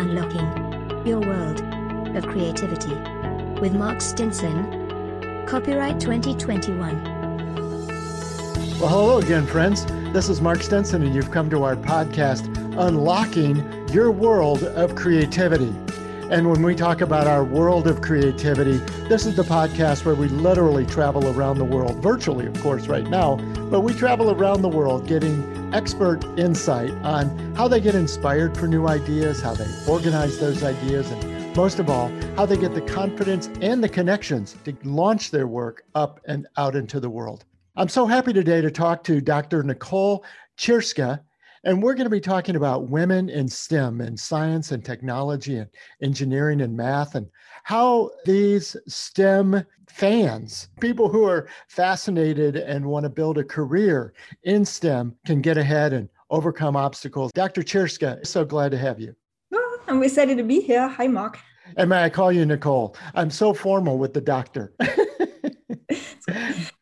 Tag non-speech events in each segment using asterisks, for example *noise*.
Unlocking Your World of Creativity with Mark Stinson. Copyright 2021. Well, hello again, friends. This is Mark Stinson, and you've come to our podcast, Unlocking Your World of Creativity. And when we talk about our world of creativity, this is the podcast where we literally travel around the world, virtually, of course, right now, but we travel around the world getting expert insight on how they get inspired for new ideas, how they organize those ideas, and most of all, how they get the confidence and the connections to launch their work up and out into the world. I'm so happy today to talk to Dr. Nicole Chirska. And we're going to be talking about women in STEM and science and technology and engineering and math and how these STEM fans, people who are fascinated and want to build a career in STEM, can get ahead and overcome obstacles. Dr. Chirska, so glad to have you. Oh, I'm excited to be here. Hi, Mark. And may I call you Nicole? I'm so formal with the doctor. *laughs*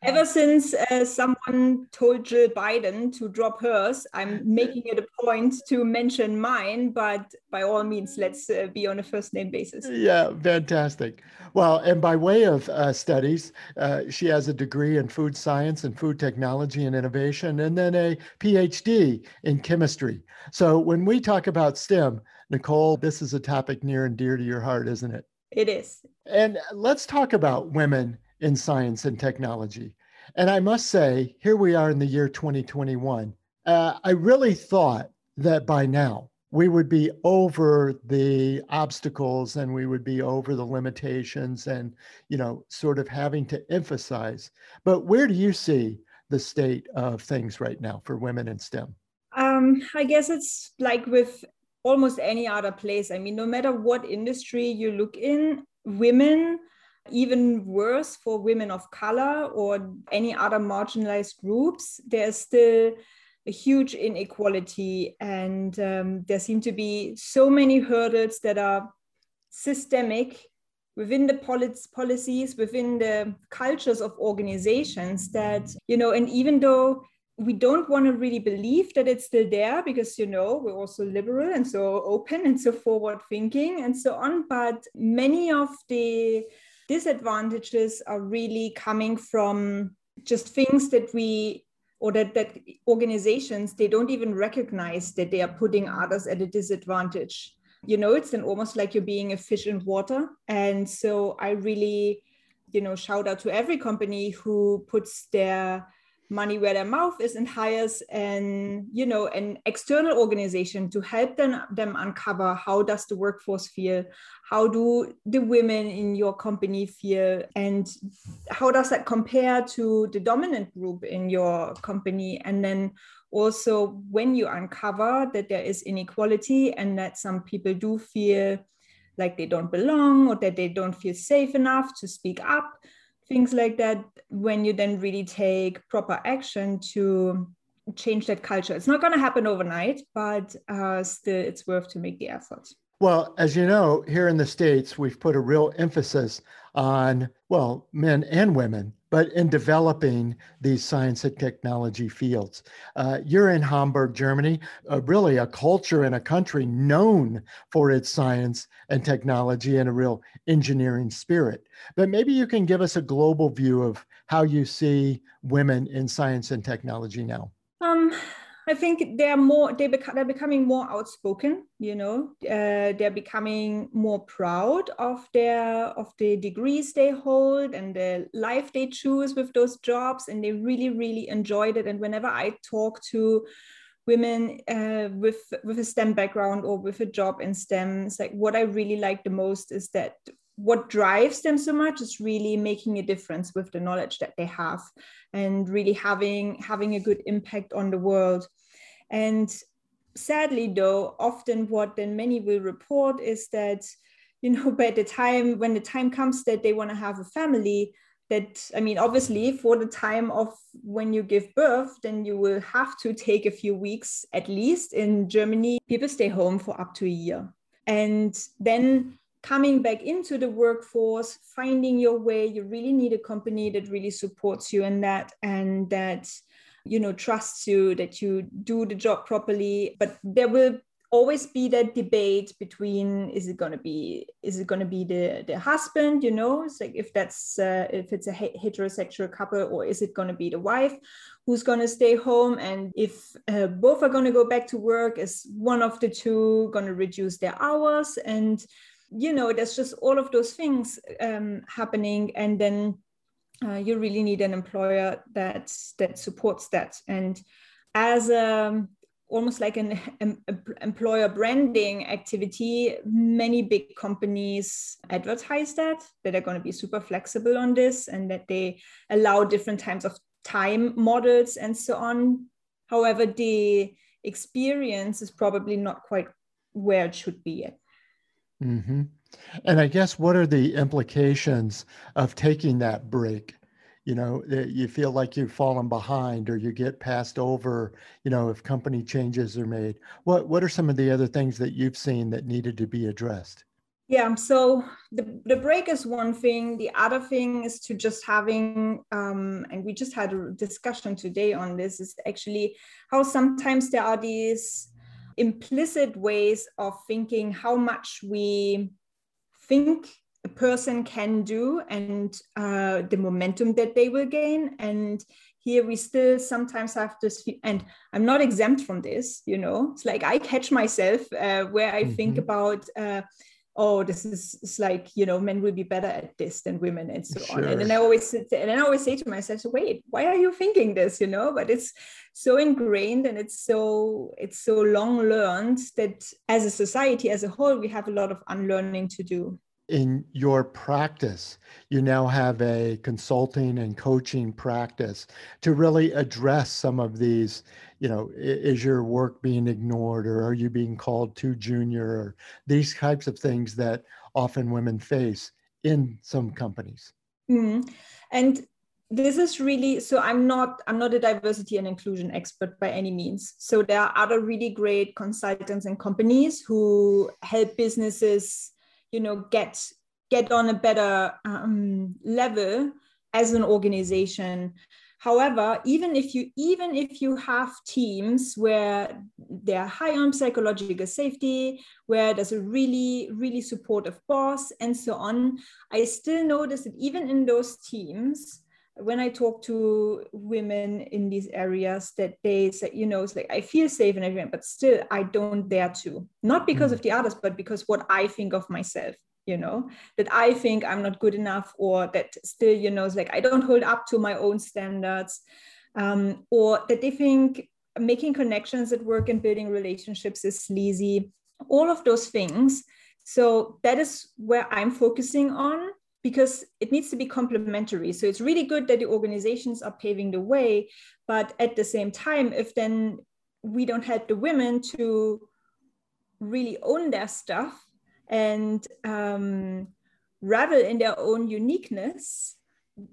Ever since uh, someone told Jill Biden to drop hers, I'm *laughs* making it a point to mention mine, but by all means, let's uh, be on a first name basis. Yeah, fantastic. Well, and by way of uh, studies, uh, she has a degree in food science and food technology and innovation, and then a PhD in chemistry. So when we talk about STEM, Nicole, this is a topic near and dear to your heart, isn't it? It is. And let's talk about women in science and technology. And I must say, here we are in the year 2021. Uh, I really thought that by now we would be over the obstacles and we would be over the limitations and, you know, sort of having to emphasize. But where do you see the state of things right now for women in STEM? Um, I guess it's like with almost any other place. I mean, no matter what industry you look in, women even worse for women of color or any other marginalized groups, there's still a huge inequality. And um, there seem to be so many hurdles that are systemic within the policies, within the cultures of organizations that, you know, and even though we don't want to really believe that it's still there because you know we're also liberal and so open and so forward thinking and so on but many of the disadvantages are really coming from just things that we or that, that organizations they don't even recognize that they are putting others at a disadvantage. You know it's then almost like you're being a fish in water. And so i really you know shout out to every company who puts their money where their mouth is and hires an you know an external organization to help them them uncover how does the workforce feel how do the women in your company feel and how does that compare to the dominant group in your company? And then also when you uncover that there is inequality and that some people do feel like they don't belong or that they don't feel safe enough to speak up things like that when you then really take proper action to change that culture. It's not going to happen overnight but uh, still it's worth to make the effort. Well as you know here in the states we've put a real emphasis on well men and women but in developing these science and technology fields. Uh, you're in Hamburg, Germany, uh, really a culture and a country known for its science and technology and a real engineering spirit. But maybe you can give us a global view of how you see women in science and technology now. Um, I think they're more they beca- they're becoming more outspoken. You know, uh, they're becoming more proud of their of the degrees they hold and the life they choose with those jobs, and they really really enjoyed it. And whenever I talk to women uh, with with a STEM background or with a job in STEM, it's like what I really like the most is that what drives them so much is really making a difference with the knowledge that they have and really having having a good impact on the world and sadly though often what then many will report is that you know *laughs* by the time when the time comes that they want to have a family that i mean obviously for the time of when you give birth then you will have to take a few weeks at least in germany people stay home for up to a year. And then coming back into the workforce, finding your way, you really need a company that really supports you in that and that, you know, trusts you, that you do the job properly. But there will always be that debate between is it going to be is it going to be the the husband you know? It's like if that's uh, if it's a heterosexual couple or is it going to be the wife who's going to stay home? And if uh, both are going to go back to work is one of the two going to reduce their hours? And you know there's just all of those things um, happening. And then uh, you really need an employer that that supports that. And as a almost like an *laughs* employer branding activity many big companies advertise that that are going to be super flexible on this and that they allow different types of time models and so on. However the experience is probably not quite where it should be yet. Mm-hmm. And i guess what are the implications of taking that break? You know you feel like you've fallen behind or you get passed over you know if company changes are made. What what are some of the other things that you've seen that needed to be addressed? Yeah so the, the break is one thing. The other thing is to just having um, and we just had a discussion today on this is actually how sometimes there are these implicit ways of thinking how much we think a person can do and uh, the momentum that they will gain and here we still sometimes have this and i'm not exempt from this you know it's like i catch myself uh, where i mm-hmm. think about uh, oh this is it's like you know men will be better at this than women and so sure. on. And then i always sit and i always say to myself wait why are you thinking this you know? But it's so ingrained and it's so it's so long learned that as a society as a whole we have a lot of unlearning to do in your practice, you now have a consulting and coaching practice to really address some of these. You know, is your work being ignored or are you being called too junior or these types of things that often women face in some companies? Mm. And this is really so i'm not i'm not a diversity and inclusion expert by any means so there are other really great consultants and companies who help businesses you know get get on a better um, level as an organization. However even if you even if you have teams where they're high on psychological safety where there's a really really supportive boss and so on i still notice that even in those teams when I talk to women in these areas that they say, you know, it's like I feel safe and everything, but still I don't dare to. Not because mm. of the others, but because what I think of myself you know that i think i'm not good enough or that still you know it's like i don't hold up to my own standards um, or that they think making connections at work and building relationships is sleazy all of those things so that is where i'm focusing on because it needs to be complementary. So it's really good that the organizations are paving the way but at the same time if then we don't help the women to really own their stuff and um, revel in their own uniqueness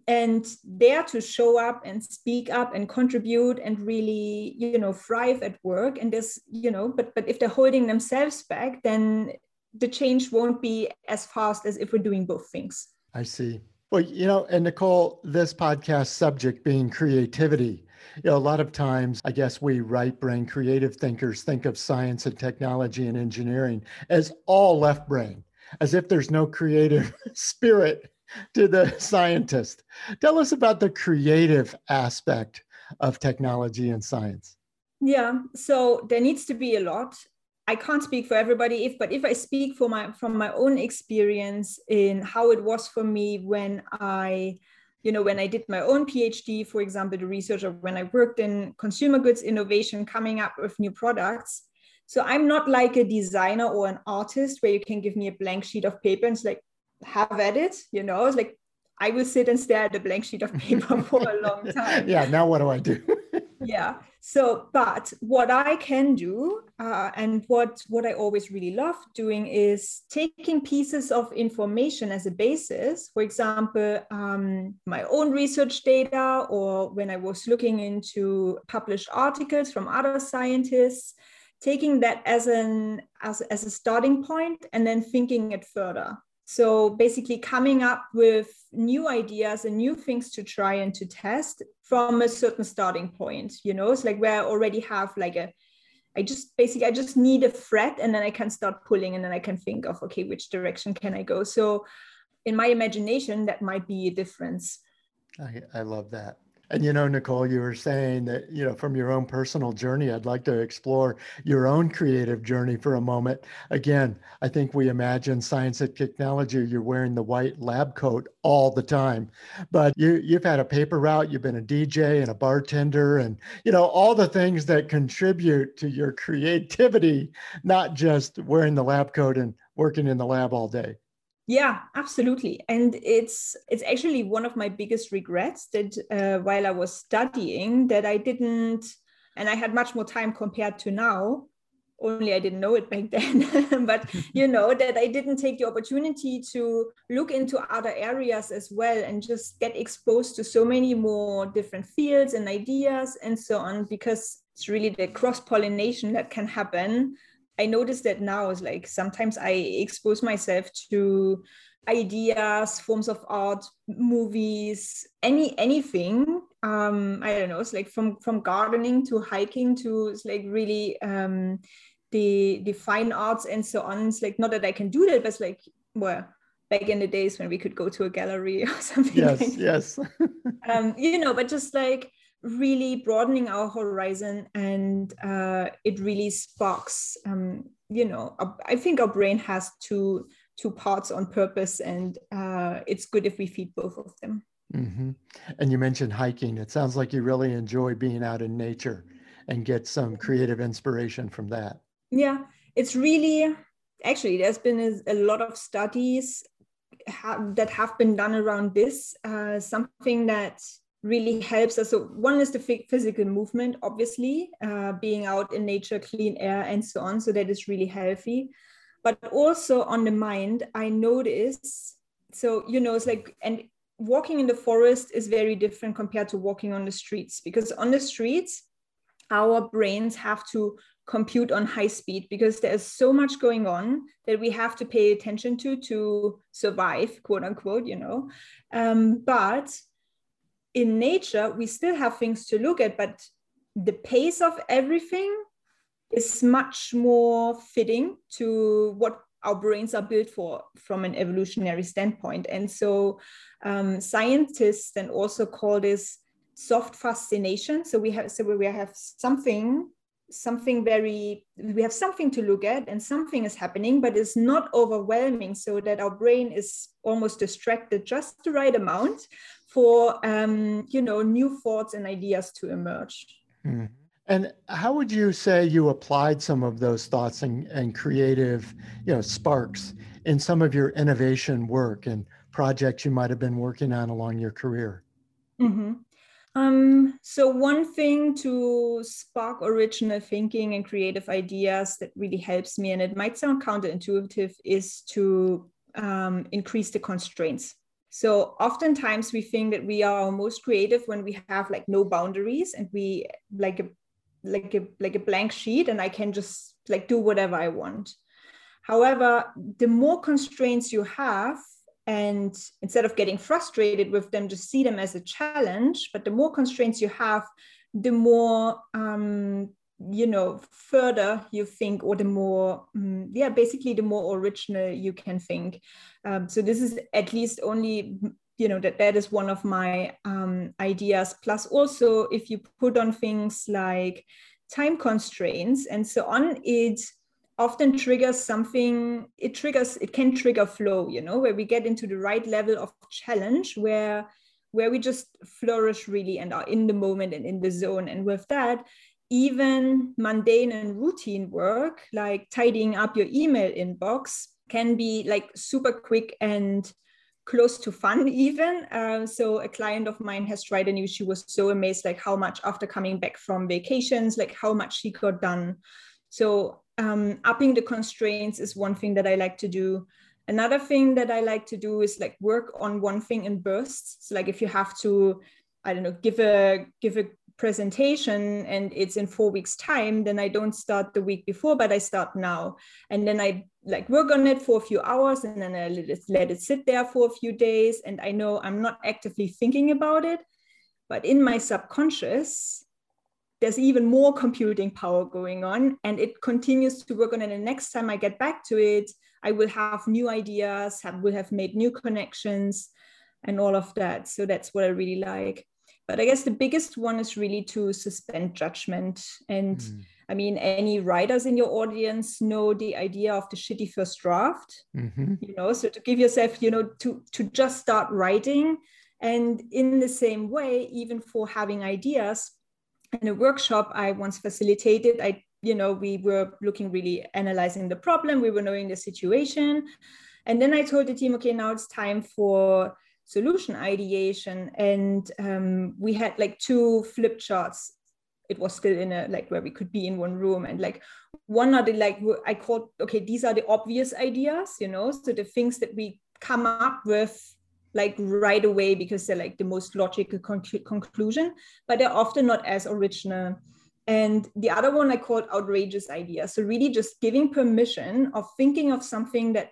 and dare to show up and speak up and contribute and really you know thrive at work and this you know but but if they're holding themselves back then the change won't be as fast as if we're doing both things i see well you know and nicole this podcast subject being creativity you know, a lot of times, I guess we right brain creative thinkers think of science and technology and engineering as all left brain, as if there's no creative *laughs* spirit to the scientist. Tell us about the creative aspect of technology and science. Yeah, so there needs to be a lot. I can't speak for everybody if but if I speak for my from my own experience in how it was for me when I you know, when I did my own PhD, for example, the research or when I worked in consumer goods innovation, coming up with new products. So I'm not like a designer or an artist where you can give me a blank sheet of paper and it's like, have at it, you know, it's like I will sit and stare at a blank sheet of paper *laughs* for a long time. yeah, now what do I do? yeah. So, but what I can do, uh, and what what I always really love doing is taking pieces of information as a basis. For example, um, my own research data, or when I was looking into published articles from other scientists, taking that as an as, as a starting point, and then thinking it further. So basically, coming up with new ideas and new things to try and to test from a certain starting point. You know, it's like where I already have like a I just basically I just need a thread and then I can start pulling and then I can think of okay, which direction can I go? So in my imagination, that might be a difference. I, I love that. And you know, Nicole, you were saying that, you know, from your own personal journey, I'd like to explore your own creative journey for a moment. Again, I think we imagine science and technology, you're wearing the white lab coat all the time. But you you've had a paper route, you've been a DJ and a bartender and you know, all the things that contribute to your *laughs* creativity, not just wearing the lab coat and working in the lab all day yeah absolutely. And it's it's actually one of my biggest regrets that uh, while i was studying that i didn't and i had much more time compared to now. Only i didn't know it back *laughs* then but *laughs* you know that i didn't take the opportunity to look into other areas as well and just get exposed to so many more different fields and ideas and so on because it's really the cross pollination that can happen I noticed that now is like sometimes I expose myself to ideas, forms of art, movies, any anything. Um, I don't know. It's like from from gardening to hiking to it's like really um, the the fine arts and so on. It's like not that I can do that, but it's like well, back in the days when we could go to a gallery *laughs* or something. Yes, like yes. *laughs* um, you know, but just like really broadening our horizon and uh, it really sparks um, you know i think our brain has two two parts on purpose and uh, it's good if we feed both of them. Mm-hmm. and you mentioned hiking. It sounds like you really enjoy being out in nature and get some creative inspiration from that. Yeah. It's really actually there's been a, lot of studies have, that have been done around this uh, something that really helps us. So one is the physical movement, obviously, uh, being out in nature, clean air, and so on. So that is really healthy. But also on the mind, I notice. So you know, it's like and walking in the forest is very different compared to walking on the streets because on the streets, our brains have to compute on high speed because there's so much going on that we have to pay attention to to survive quote unquote you know um, but in nature, we still have things to look at, but the pace of everything is much more fitting to what our brains are built for from an evolutionary standpoint. And so um, scientists then also call this soft fascination. So we have so we have something something very we have something to look at and something is happening but it's not overwhelming so that our brain is almost distracted just the right amount for um, you know new thoughts and ideas to emerge. Mm. And how would you say you applied some of those thoughts and, and creative, you know, sparks in some of your innovation work and projects you might have been working on along your career? Mm-hmm. Um, so one thing to spark original thinking and creative ideas that really helps me, and it might sound counterintuitive, is to um, increase the constraints. So oftentimes we think that we are most creative when we have like no boundaries and we like a like a like a blank sheet and I can just like do whatever I want. However, the more constraints you have, and instead of getting frustrated with them, just see them as a challenge. But the more constraints you have, the more um, you know further you think or the more um, yeah basically the more original you can think. Um, so this is at least only you know that that is one of my um, ideas. Plus also if you put on things like time constraints and so on it often triggers something it triggers it can trigger flow you know where we get into the right level of challenge where where we just flourish really and are in the moment and in the zone. And with that even mundane and routine work like tidying up your email inbox can be like super quick and close to fun *laughs* even. Uh, so a client of mine has tried and she was so amazed like how much after coming back from vacations like how much she got done. So um, upping the constraints is one thing that i like to do. Another thing that i like to do is like work on one thing in bursts. So like if you have to i don't know give a give a presentation and it's in four weeks time then i don't start the week before but i start now. And then i like work on it for a few hours and then i let it, let it sit there for a few days. And i know i'm not actively thinking about it but in my subconscious there's even more computing power going on and it continues to work on it. And next time i get back to it i will have new ideas have will have made new connections and all of that. So that's what i really like but i guess the biggest one is really to suspend judgment. And mm. i mean any writers in your audience know the idea of the shitty first draft. Mm-hmm. you know so to give yourself you know to to just start writing. And in the same way even for having ideas in a workshop I once facilitated, I you know we were looking really analyzing the problem, we were knowing the situation, and then I told the team, okay, now it's time for solution ideation, and um, we had like two flip charts. It was still in a like where we could be in one room, and like one are the like I called okay, these are the obvious ideas, you know, so the things that we come up with like right away because they're like the most logical con- conclusion, but they're often not as original. And the other one I called outrageous idea. So really just giving permission of thinking of something that,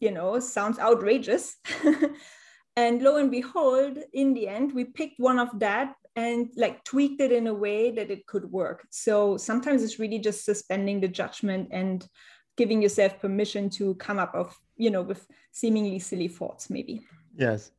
you know, sounds outrageous. *laughs* and lo and behold, in the end, we picked one of that and like tweaked it in a way that it could work. So sometimes it's really just suspending the judgment and giving yourself permission to come up of you know with seemingly silly thoughts maybe. Yes.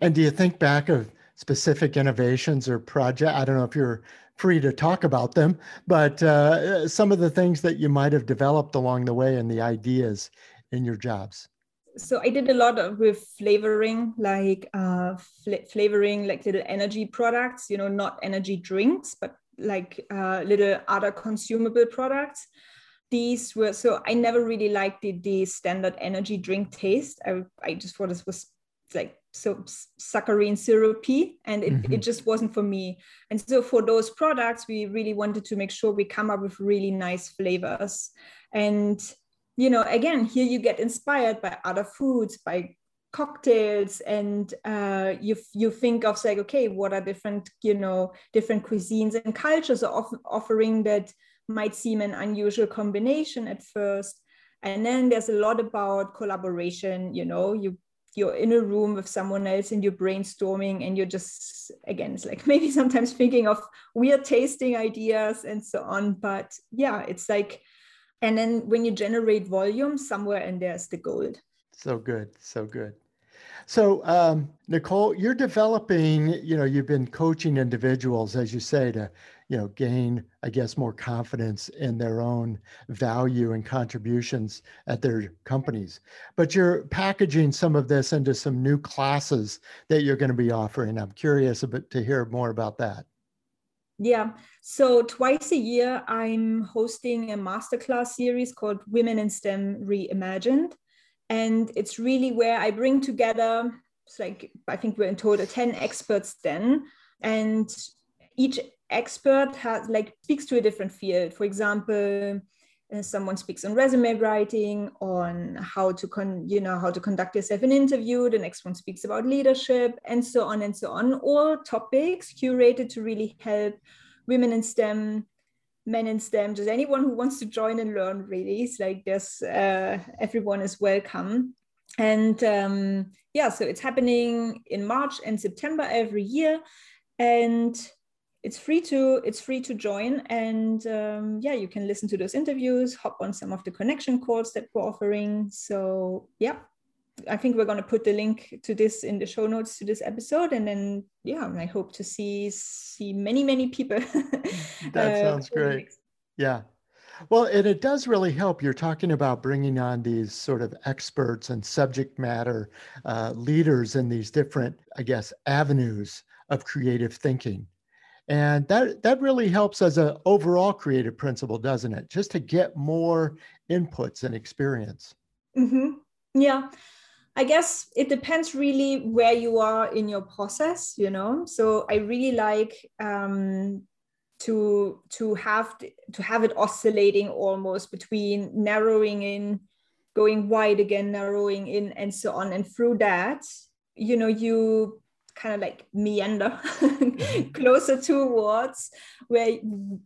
And do you think back of specific innovations or project i don't know if you're free to talk about them but uh, some of the things that you might have developed along the way and the ideas in your jobs so i did a lot of, with flavoring like uh, fl- flavoring like little energy products you know not energy drinks but like uh, little other consumable products these were so I never really liked the, the standard energy drink taste. I, I just thought this was like so saccharine syrupy and it, mm-hmm. it just wasn't for me. And so for those products, we really wanted to make sure we come up with really nice flavors. And you know, again, here you get inspired by other foods, by cocktails and uh, you you think of like okay what are different you know different cuisines and cultures are off- offering that might seem an unusual combination at first. And then there's a lot about collaboration you know you you're in a room with someone else and you're brainstorming and you're just again it's like *laughs* maybe sometimes thinking of weird tasting ideas and so on. But yeah it's like and then when you generate volume somewhere and there's the gold so good so good so, um, Nicole, you're developing, you know, you've been coaching individuals, as you say, to, you know, gain, I guess, more confidence in their own value and contributions at their companies. But you're packaging some of this into some new classes that you're going to be offering. I'm curious a bit to hear more about that. Yeah. So twice a year, I'm hosting a masterclass series called Women in STEM Reimagined. And it's really where i bring together it's like i think we're in total 10 experts then. And each expert has like speaks to a different field. For example someone speaks on resume writing on how to con you know how to conduct yourself an interview the next one speaks about leadership and so on and so on all topics curated to really help women in stem men in STEM, just anyone who wants to join and learn, really. It's like there's uh, everyone is welcome. And um, yeah, so it's happening in March and September every year. And it's free to it's free to join and um, yeah you can listen to those interviews hop on some of the connection calls that we're offering so yeah I think we're going to put the link to this in the show notes to this episode, and then yeah, I hope to see see many many people. *laughs* that uh, sounds great. Yeah. Well, and it does really help. You're talking about bringing on these sort of experts and subject matter uh, leaders in these different, I guess, avenues of creative thinking. And that, that really helps as an overall creative principle, doesn't it? Just to get more inputs and experience. Mm-hmm. Yeah. I guess it depends really where you are in your process, you know. So I really like um, to to have to have it oscillating almost between narrowing in, going wide again, narrowing in, and so on. And through that, you know, you kind of like meander mm-hmm. *laughs* closer towards where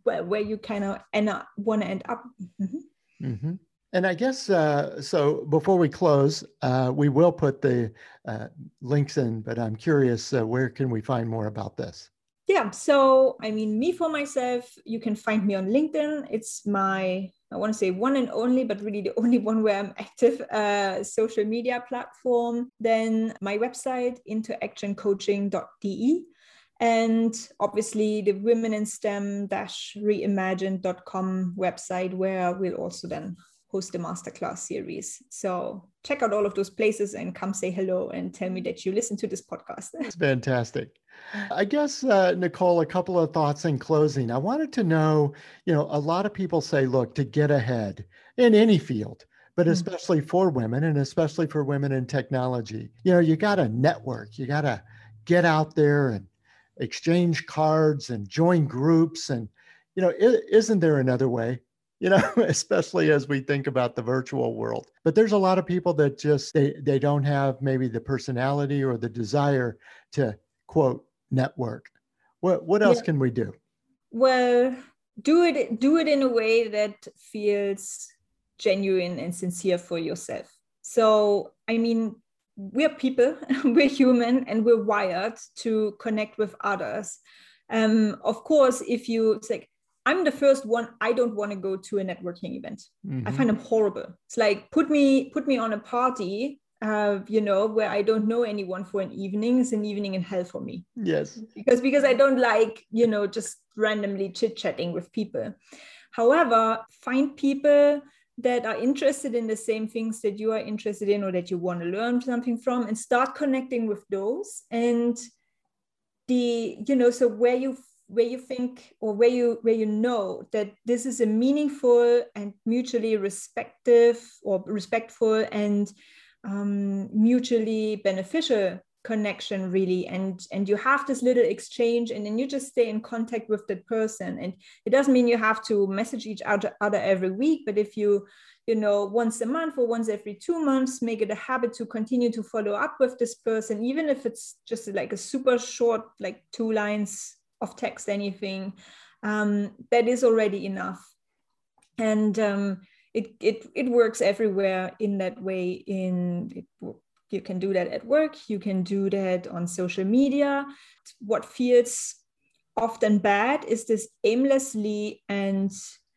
where, where you kind of end up want to end up. Mm-hmm. Mm-hmm. And I guess uh, so. Before we close, uh, we will put the uh, links in, but I'm curious uh, where can we find more about this? Yeah, so I mean, me for myself, you can find me on LinkedIn. It's my I want to say one and only, but really the *laughs* only one where I'm active uh, social media platform. Then my website, interactioncoaching.de. And obviously the women in STEM reimagined.com website, where we'll also then host the masterclass series. So check out all of those places and come say hello and tell me that you listen to this podcast. *laughs* It's fantastic. I guess, uh, Nicole, a couple of thoughts in closing. I wanted to know, you know, a lot of people say, look, to get ahead in any field, but mm-hmm. especially for women and especially for women in technology, you know, you got to network, you got to get out there and exchange cards and join groups. And, you know, isn't there another way? You know *laughs* especially as we think about the virtual world. But there's a lot of people that just they they don't have maybe the personality or the desire to quote network. What what else yeah. can we do? Well do it do it in a way that feels genuine and sincere for yourself. So i mean we're people *laughs* we're human and we're wired to connect with others. Um, of course if you say I'm the first one. I don't want to go to a networking event. Mm-hmm. I find them horrible. It's like put me put me on a party, uh, you know, where I don't know anyone for an evening. It's an evening in hell for me. Yes. Because because I don't like you know just randomly chit chatting with people. However, find people that are interested in the same things that you are interested in or that you want to learn something from and start connecting with those and the you know so where you where you think or where you where you know that this is a meaningful and mutually respective or respectful and um, mutually beneficial connection really. And and you have this little exchange and then you just stay in contact with that person. And it doesn't mean you have to message each other, other every week but if you you know once a month or once every two months make it a habit to continue to follow up with this person even if it's just like a super short like two lines of text anything um, that is already enough. And um, it, it it works everywhere in that way in it, you can do that at work you can do that on social media. What feels often bad is this aimlessly and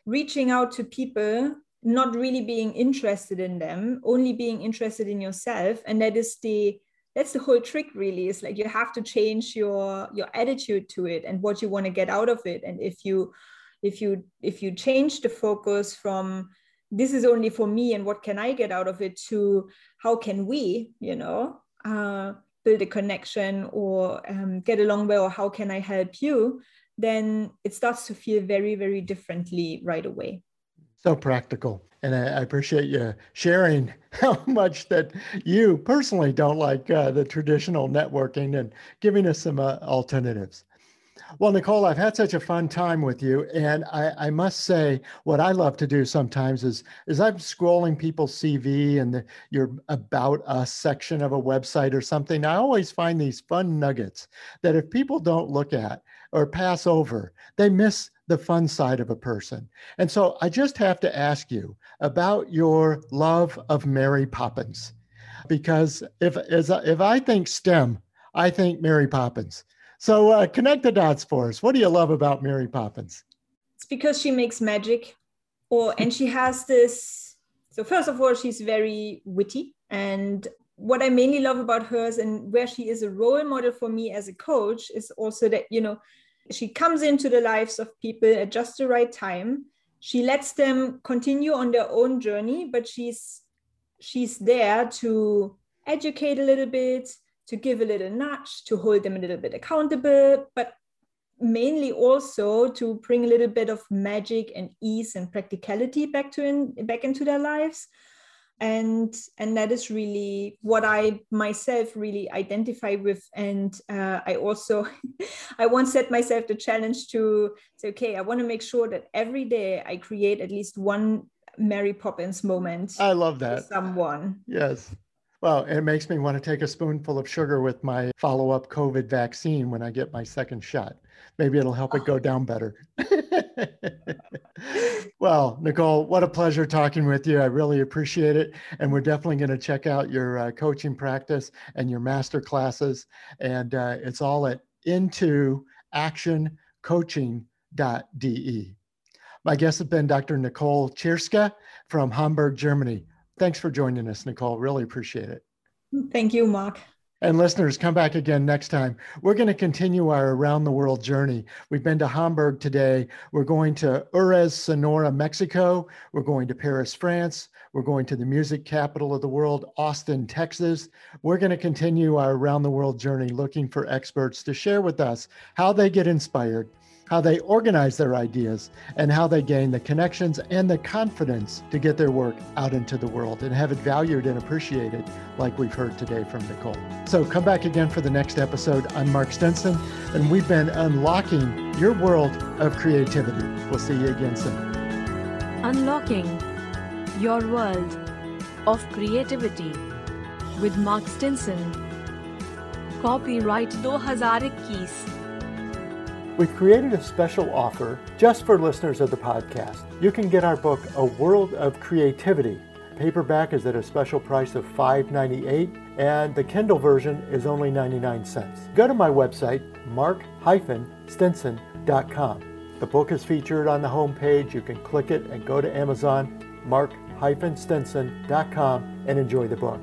reaching out to people not really being interested in them only being interested in yourself. And that is the that's the whole trick really is like you have to change your your attitude to it and what you want to get out of it. And if you if you if you change the focus from this is only for me and what can i get out of it to how can we you know uh, build a connection or um, get along well or how can i help you? then it starts to feel very very differently right away so practical and I, appreciate you sharing *laughs* how much that you personally don't like uh, the traditional networking and giving us some uh, alternatives. Well, Nicole, I've had such a fun time with you, and I, I, must say, what I love to do sometimes is, is I'm scrolling people's CV and the, your about us section of a website or something. I always find these fun nuggets that if people don't look at or pass over, they miss the fun side of a person. And so I just have to ask you about your love of Mary Poppins. Because if, as, if I think STEM, I think Mary Poppins. So uh, connect the dots for us. What do you love about Mary Poppins? It's because she makes magic, or and she has this. So first of all, she's very witty, and what I mainly love about hers and where she is a role model for me as a coach is also that you know she comes into the lives of people at just the right time. She lets them continue on their own journey but she's she's there to educate a little bit to give a little nudge to hold them a little bit accountable but mainly also to bring a little bit of magic and ease and practicality back to in, back into their lives and and that is really what i myself really identify with. And uh, i also *laughs* i once set myself the challenge to say okay i want to make sure that every day i create at least one mary poppins moment i love that. someone. Yes. Well it makes me want to take a spoonful of sugar with my follow-up covid vaccine when i get my second shot maybe it'll help it go down better. *laughs* well, Nicole, what a pleasure talking with you. I really appreciate it. And we're definitely going to check out your uh, coaching practice and your master classes. And uh, it's all at into actioncoaching.de. My guest has been Dr. Nicole Chierska from Hamburg, Germany. Thanks for joining us, Nicole. Really appreciate it. Thank you, Mark. And listeners, come back again next time. We're going to continue our around the world journey. We've been to Hamburg today. We're going to Ures, Sonora, Mexico. We're going to Paris, France. We're going to the music capital of the world, Austin, Texas. We're going to continue our around the world journey looking for experts to share with us how they get inspired how they organize their ideas, and how they gain the connections and the confidence to get their work out into the world and have it valued and appreciated, like we've heard today from Nicole. So come back again for the next episode. I'm Mark Stinson, and we've been unlocking your world of creativity. We'll see you again soon. Unlocking your world of creativity with Mark Stinson. Copyright 2021. We've created a special offer just for listeners of the podcast. You can get our book, A World of Creativity. Paperback is at a special price of $5.98, and the Kindle version is only 99 cents. Go to my website, mark-stinson.com. The book is featured on the homepage. You can click it and go to Amazon, mark-stinson.com, and enjoy the book.